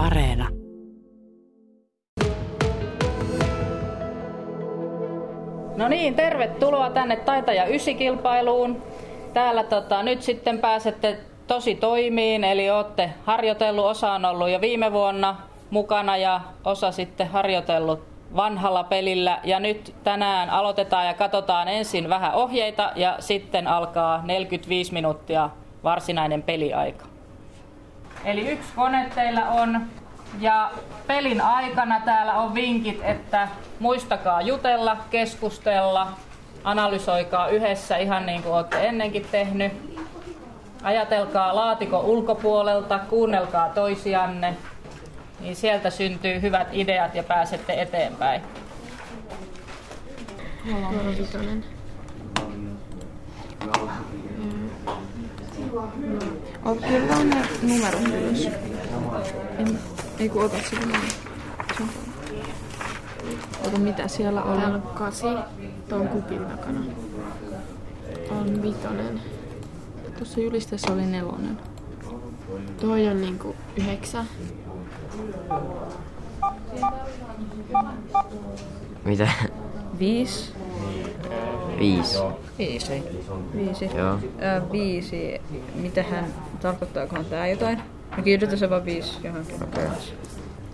Areena. No niin, tervetuloa tänne Taitaja Ysi-kilpailuun. Täällä tota, nyt sitten pääsette tosi toimiin, eli olette harjoitellut, osa on ollut jo viime vuonna mukana ja osa sitten harjoitellut vanhalla pelillä. Ja nyt tänään aloitetaan ja katsotaan ensin vähän ohjeita ja sitten alkaa 45 minuuttia varsinainen peliaika. Eli yksi kone teillä on ja pelin aikana täällä on vinkit, että muistakaa jutella, keskustella, analysoikaa yhdessä ihan niin kuin olette ennenkin tehnyt. Ajatelkaa laatiko ulkopuolelta, kuunnelkaa toisianne, niin sieltä syntyy hyvät ideat ja pääsette eteenpäin. Oh, kyllä on ne numerot ylös. En, ei kun ota sitä. Ota mitä siellä on. Täällä on kasi tuon kupin takana. On vitonen. Tuossa julisteessa oli nelonen. Toi on niinku yhdeksän. Mitä? Viisi. Viisi. Viisi. Viisi. Joo. Ö, viisi. Mitähän, tarkoittaakohan tää jotain? No kirjoita se vaan viisi johonkin. Okei.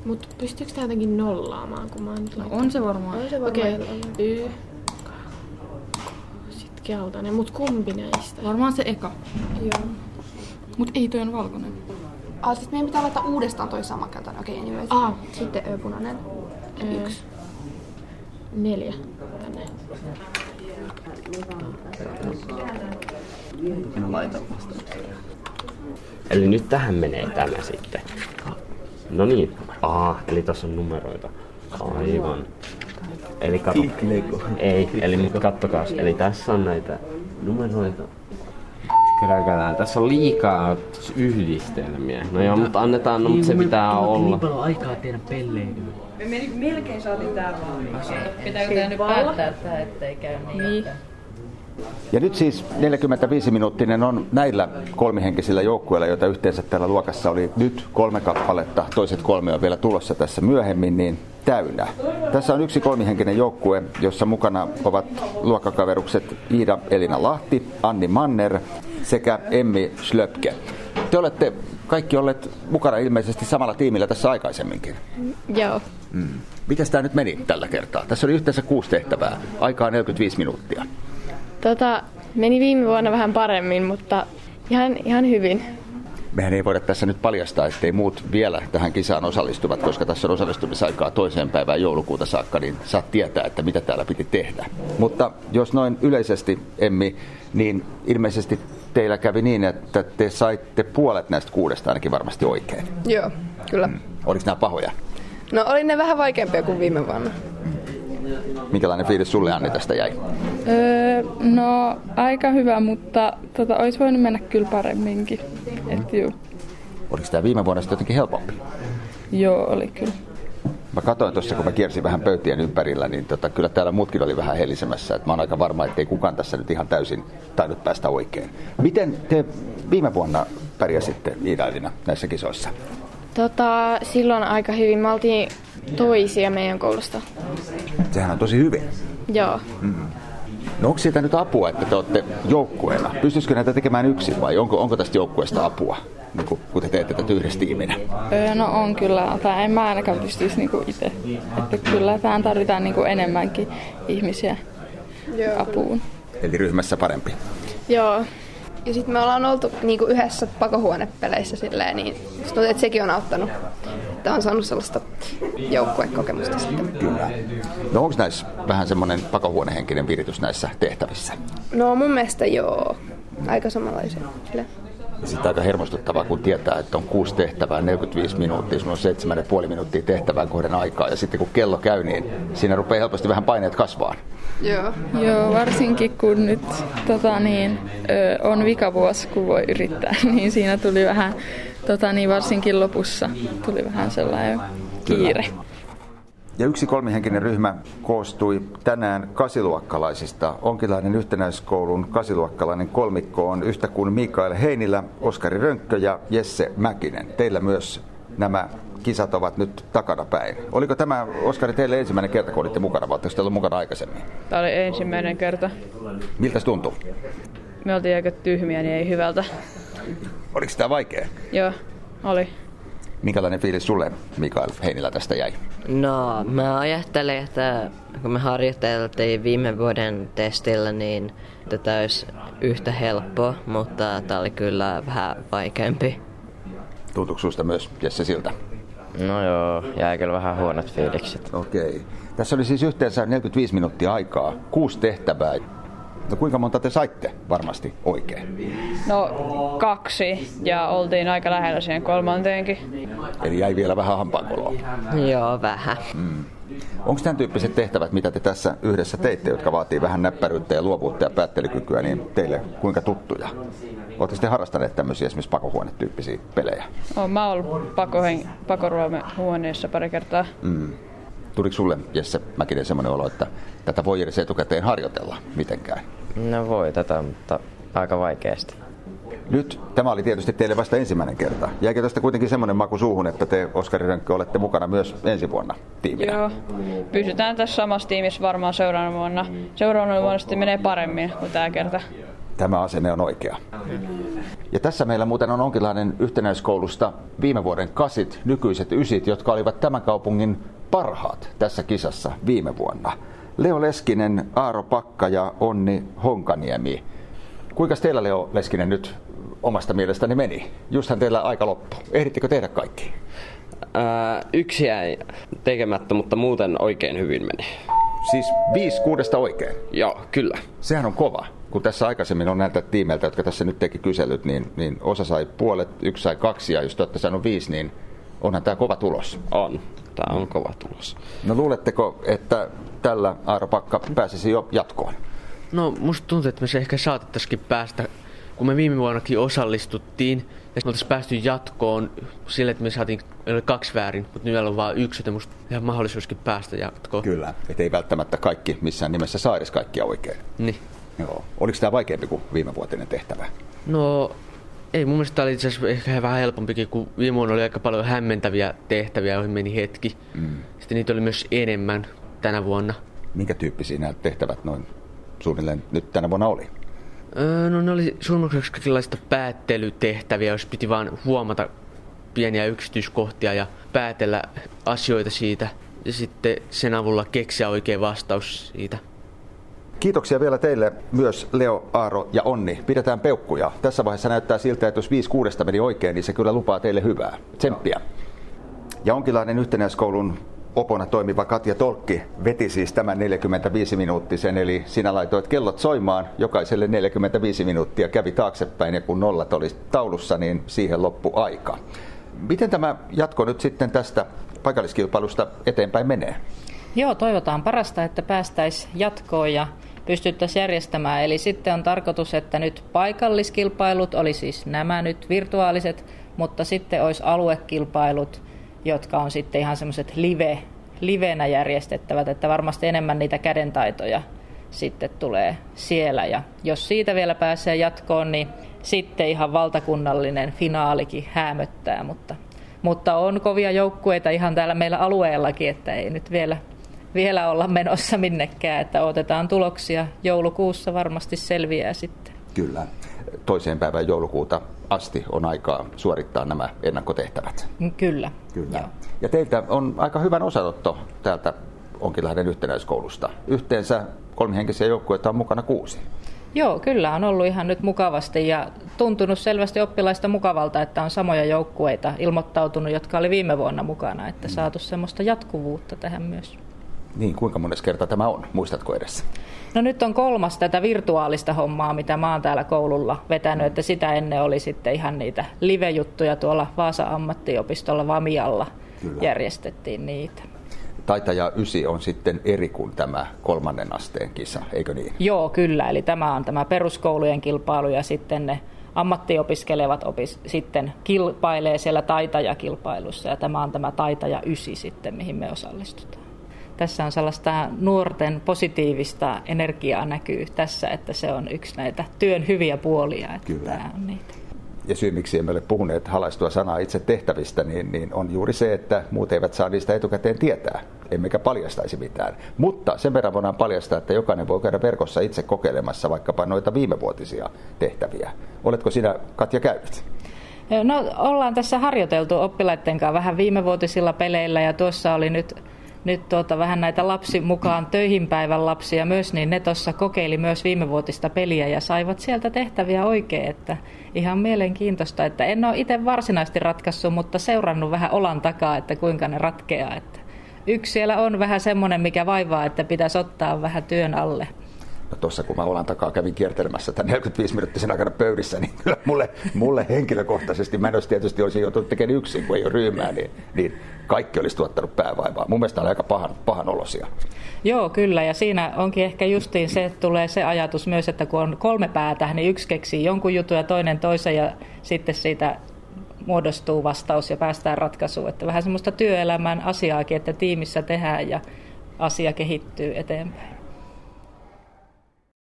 Mut pystyykö tää jotenkin nollaamaan, kun mä oon nyt No on se varmaan. On se Okei. Okay. Y. Sitten keltainen. Mut kumpi näistä? Varmaan se eka. Joo. Mut ei toi on valkoinen. Ah, sit meidän pitää laittaa uudestaan toi sama keltainen. Okei, okay, anyways. Ah, Sitten ö, punainen. yksi. Neljä. Tänne. Eli nyt tähän menee tämä sitten. No niin. Aa, eli tässä on numeroita. Aivan. Eli kato. Ei, eli nyt kattokaa. Eli tässä on näitä numeroita. Keräkälään. Tässä on liikaa yhdistelmiä. No joo, mutta annetaan, no, mutta se pitää olla. Niin paljon aikaa tehdä pelleilyyn. Pitääkö tämä nyt päättää tämä, ettei käy niin? Niin. Että... Ja nyt siis 45-minuuttinen on näillä kolmihenkisillä joukkueilla, joita yhteensä täällä luokassa oli nyt kolme kappaletta, toiset kolme on vielä tulossa tässä myöhemmin, niin täynnä. Tässä on yksi kolmihenkinen joukkue, jossa mukana ovat luokkakaverukset Iida Elina Lahti, Anni Manner sekä Emmi Schlöpke. Te olette kaikki olleet mukana ilmeisesti samalla tiimillä tässä aikaisemminkin. Joo. Mm. Miten tämä nyt meni tällä kertaa? Tässä oli yhteensä kuusi tehtävää, aikaa 45 minuuttia. Tota, meni viime vuonna vähän paremmin, mutta ihan, ihan hyvin. Mehän ei voida tässä nyt paljastaa, ettei muut vielä tähän kisaan osallistuvat, koska tässä on osallistumisaikaa toiseen päivään joulukuuta saakka, niin saat tietää, että mitä täällä piti tehdä. Mutta jos noin yleisesti, Emmi, niin ilmeisesti teillä kävi niin, että te saitte puolet näistä kuudesta ainakin varmasti oikein. Joo, kyllä. Oliko nämä pahoja? No oli ne vähän vaikeampia kuin viime vuonna. Minkälainen fiilis sulle Anni tästä jäi? Öö, no aika hyvä, mutta tota, olisi voinut mennä kyllä paremminkin. Et juu. Oliko tämä viime vuonna sitten jotenkin helpompi? Joo, oli kyllä. Mä katsoin tuossa, kun mä kiersin vähän pöytien ympärillä, niin tota, kyllä täällä muutkin oli vähän helisemässä. Että mä oon aika varma, että ei kukaan tässä nyt ihan täysin tainnut päästä oikein. Miten te viime vuonna pärjäsitte Iidailina näissä kisoissa? Tota, silloin aika hyvin. Me oltiin toisia meidän koulusta. Sehän on tosi hyvin. Joo. No onko siitä nyt apua, että te olette joukkueena? Pystyisikö näitä tekemään yksin vai onko, onko tästä joukkueesta apua, niin kun, kun te teette tätä yhdessä tiiminä? Öö, no on kyllä, tai en mä ainakaan pystyisi niinku itse. Että kyllä tähän tarvitaan niinku enemmänkin ihmisiä Joo. apuun. Eli ryhmässä parempi. Joo. Ja sitten me ollaan oltu niinku yhdessä pakohuonepeleissä silleen, niin tuntuu, että sekin on auttanut. Että on saanut sellaista joukkuekokemusta sitten. Kyllä. No onko näissä vähän semmoinen pakohuonehenkinen viritys näissä tehtävissä? No mun mielestä joo. Aika samanlaisia. Ja sitten aika hermostuttavaa, kun tietää, että on kuusi tehtävää, 45 minuuttia, sulla on seitsemän ja puoli minuuttia tehtävään kohden aikaa. Ja sitten kun kello käy, niin siinä rupeaa helposti vähän paineet kasvaa. Joo. Joo, varsinkin kun nyt tota niin, ö, on vikavuosi, kun voi yrittää, niin siinä tuli vähän, tota niin, varsinkin lopussa tuli vähän sellainen kiire. Ja yksi kolmihenkinen ryhmä koostui tänään kasiluokkalaisista. Onkilainen yhtenäiskoulun kasiluokkalainen kolmikko on yhtä kuin Mikael Heinilä, Oskari Rönkkö ja Jesse Mäkinen. Teillä myös nämä kisat ovat nyt takana päin. Oliko tämä, Oskari, teille ensimmäinen kerta, kun olitte mukana, vai oletteko mukana aikaisemmin? Tämä oli ensimmäinen kerta. Miltä se tuntui? Me oltiin aika tyhmiä, niin ei hyvältä. Oliko tämä vaikea? Joo, oli. Minkälainen fiilis sulle, Mikael Heinilä, tästä jäi? No, mä ajattelen, että kun me harjoiteltiin viime vuoden testillä, niin tätä olisi yhtä helppoa, mutta tämä oli kyllä vähän vaikeampi. Tuntuuko susta myös Jesse siltä? No joo, jäi kyllä vähän huonot fiilikset. Okei. Okay. Tässä oli siis yhteensä 45 minuuttia aikaa, kuusi tehtävää. No kuinka monta te saitte varmasti oikein? No kaksi ja oltiin aika lähellä siihen kolmanteenkin. Eli jäi vielä vähän hampaankoloa. Joo, vähän. Mm. Onko tämän tyyppiset tehtävät, mitä te tässä yhdessä teitte, jotka vaatii vähän näppäryyttä ja luovuutta ja päättelykykyä, niin teille kuinka tuttuja? Oletteko sitten harrastaneet tämmöisiä esimerkiksi pakohuonetyyppisiä pelejä? Olen mä ollut pakohen, pakoruomehuoneessa pari kertaa. Mm. Tuliko sulle, Jesse Mäkinen, semmoinen olo, että tätä voi edes etukäteen harjoitella mitenkään? No voi tätä, mutta aika vaikeasti. Nyt tämä oli tietysti teille vasta ensimmäinen kerta. Jäikö tästä kuitenkin semmoinen maku suuhun, että te Oskari Rönkkö olette mukana myös ensi vuonna tiiminä? Joo, pysytään tässä samassa tiimissä varmaan seuraavana vuonna. Seuraavana vuonna sitten menee paremmin kuin tämä kerta. Tämä asenne on oikea. Ja tässä meillä muuten on onkinlainen yhtenäiskoulusta viime vuoden kasit, nykyiset ysit, jotka olivat tämän kaupungin parhaat tässä kisassa viime vuonna. Leo Leskinen, Aaro Pakka ja Onni Honkaniemi. Kuinka teillä Leo Leskinen nyt omasta mielestäni meni? Justhan teillä aika loppu. Ehdittekö tehdä kaikki? Ää, yksi jäi tekemättä, mutta muuten oikein hyvin meni. Siis viisi kuudesta oikein? Joo, kyllä. Sehän on kova. Kun tässä aikaisemmin on näiltä tiimeiltä, jotka tässä nyt teki kyselyt, niin, niin osa sai puolet, yksi sai kaksi ja jos te olette saanut viisi, niin onhan tämä kova tulos. On. Tämä on kova tulos. No luuletteko, että tällä Aaro Pakka pääsisi jo jatkoon? No musta tuntuu, että me se ehkä saatettaisikin päästä, kun me viime vuonnakin osallistuttiin ja me oltaisiin päästy jatkoon sille, että me saatiin oli kaksi väärin, mutta nyt on vain yksi, että musta ihan mahdollisuuskin päästä jatkoon. Kyllä, että ei välttämättä kaikki missään nimessä saa edes kaikkia oikein. Niin. Joo. Oliko tämä vaikeampi kuin viime vuotinen tehtävä? No ei, mun mielestä oli itse asiassa ehkä vähän helpompikin, kun viime vuonna oli aika paljon hämmentäviä tehtäviä, joihin meni hetki. Mm. Sitten niitä oli myös enemmän tänä vuonna. Minkä tyyppisiä nämä tehtävät noin suunnilleen nyt tänä vuonna oli? Öö, no ne oli suurimmaksi kaikenlaista päättelytehtäviä, jos piti vaan huomata pieniä yksityiskohtia ja päätellä asioita siitä. Ja sitten sen avulla keksiä oikea vastaus siitä. Kiitoksia vielä teille myös Leo, Aaro ja Onni. Pidetään peukkuja. Tässä vaiheessa näyttää siltä, että jos 5 kuudesta meni oikein, niin se kyllä lupaa teille hyvää. Tsemppiä. Ja onkinlainen yhtenäiskoulun opona toimiva Katja Tolkki veti siis tämän 45-minuuttisen, eli sinä laitoit kellot soimaan, jokaiselle 45 minuuttia kävi taaksepäin ja kun nollat oli taulussa, niin siihen loppu aika. Miten tämä jatko nyt sitten tästä paikalliskilpailusta eteenpäin menee? Joo, toivotaan parasta, että päästäisiin jatkoon ja pystyttäisiin järjestämään. Eli sitten on tarkoitus, että nyt paikalliskilpailut oli siis nämä nyt virtuaaliset, mutta sitten olisi aluekilpailut, jotka on sitten ihan semmoiset live, livenä järjestettävät, että varmasti enemmän niitä kädentaitoja sitten tulee siellä. Ja jos siitä vielä pääsee jatkoon, niin sitten ihan valtakunnallinen finaalikin hämöttää, mutta, mutta on kovia joukkueita ihan täällä meillä alueellakin, että ei nyt vielä, vielä olla menossa minnekään, että otetaan tuloksia joulukuussa varmasti selviää sitten. Kyllä. Toiseen päivään joulukuuta asti on aikaa suorittaa nämä ennakkotehtävät. Kyllä. Kyllä. Joo. Ja teiltä on aika hyvän osanotto täältä Onkinlahden yhtenäiskoulusta. Yhteensä kolmihenkisiä joukkueita on mukana kuusi. Joo, kyllä on ollut ihan nyt mukavasti ja tuntunut selvästi oppilaista mukavalta, että on samoja joukkueita ilmoittautunut, jotka oli viime vuonna mukana, että saatu semmoista jatkuvuutta tähän myös. Niin, kuinka monessa kertaa tämä on? Muistatko edessä? No nyt on kolmas tätä virtuaalista hommaa, mitä mä oon täällä koululla vetänyt, että sitä ennen oli sitten ihan niitä live-juttuja tuolla Vaasa ammattiopistolla Vamialla Kyllä. järjestettiin niitä. Taitaja 9 on sitten eri kuin tämä kolmannen asteen kisa, eikö niin? Joo, kyllä. Eli tämä on tämä peruskoulujen kilpailu ja sitten ne ammattiopiskelevat opis, sitten kilpailee siellä taitajakilpailussa ja tämä on tämä taitaja 9 sitten, mihin me osallistutaan tässä on sellaista nuorten positiivista energiaa näkyy tässä, että se on yksi näitä työn hyviä puolia. Että Kyllä. Tämä on niitä. ja syy miksi emme ole puhuneet halaistua sanaa itse tehtävistä, niin, niin on juuri se, että muut eivät saa niistä etukäteen tietää, emmekä paljastaisi mitään. Mutta sen verran voidaan paljastaa, että jokainen voi käydä verkossa itse kokeilemassa vaikkapa noita viimevuotisia tehtäviä. Oletko sinä Katja käynyt? No ollaan tässä harjoiteltu oppilaiden kanssa vähän viimevuotisilla peleillä ja tuossa oli nyt nyt tuota, vähän näitä lapsi mukaan töihin päivän lapsia myös, niin ne tuossa kokeili myös viimevuotista peliä ja saivat sieltä tehtäviä oikein, että ihan mielenkiintoista, että en ole itse varsinaisesti ratkaissut, mutta seurannut vähän olan takaa, että kuinka ne ratkeaa, että yksi siellä on vähän semmoinen, mikä vaivaa, että pitäisi ottaa vähän työn alle. No tuossa kun mä olan takaa kävin kiertelemässä tämän 45 minuuttisen aikana pöydissä, niin kyllä mulle, mulle henkilökohtaisesti, mä en olisi tietysti olisi joutunut tekemään yksin, kun ei ole ryhmää, niin, niin kaikki olisi tuottanut päävaivaa. Mun mielestä on aika pahan, pahan olosia. Joo, kyllä. Ja siinä onkin ehkä justiin se, että tulee se ajatus myös, että kun on kolme päätä, niin yksi keksii jonkun jutun ja toinen toisen ja sitten siitä muodostuu vastaus ja päästään ratkaisuun. Että vähän semmoista työelämän asiaakin, että tiimissä tehdään ja asia kehittyy eteenpäin.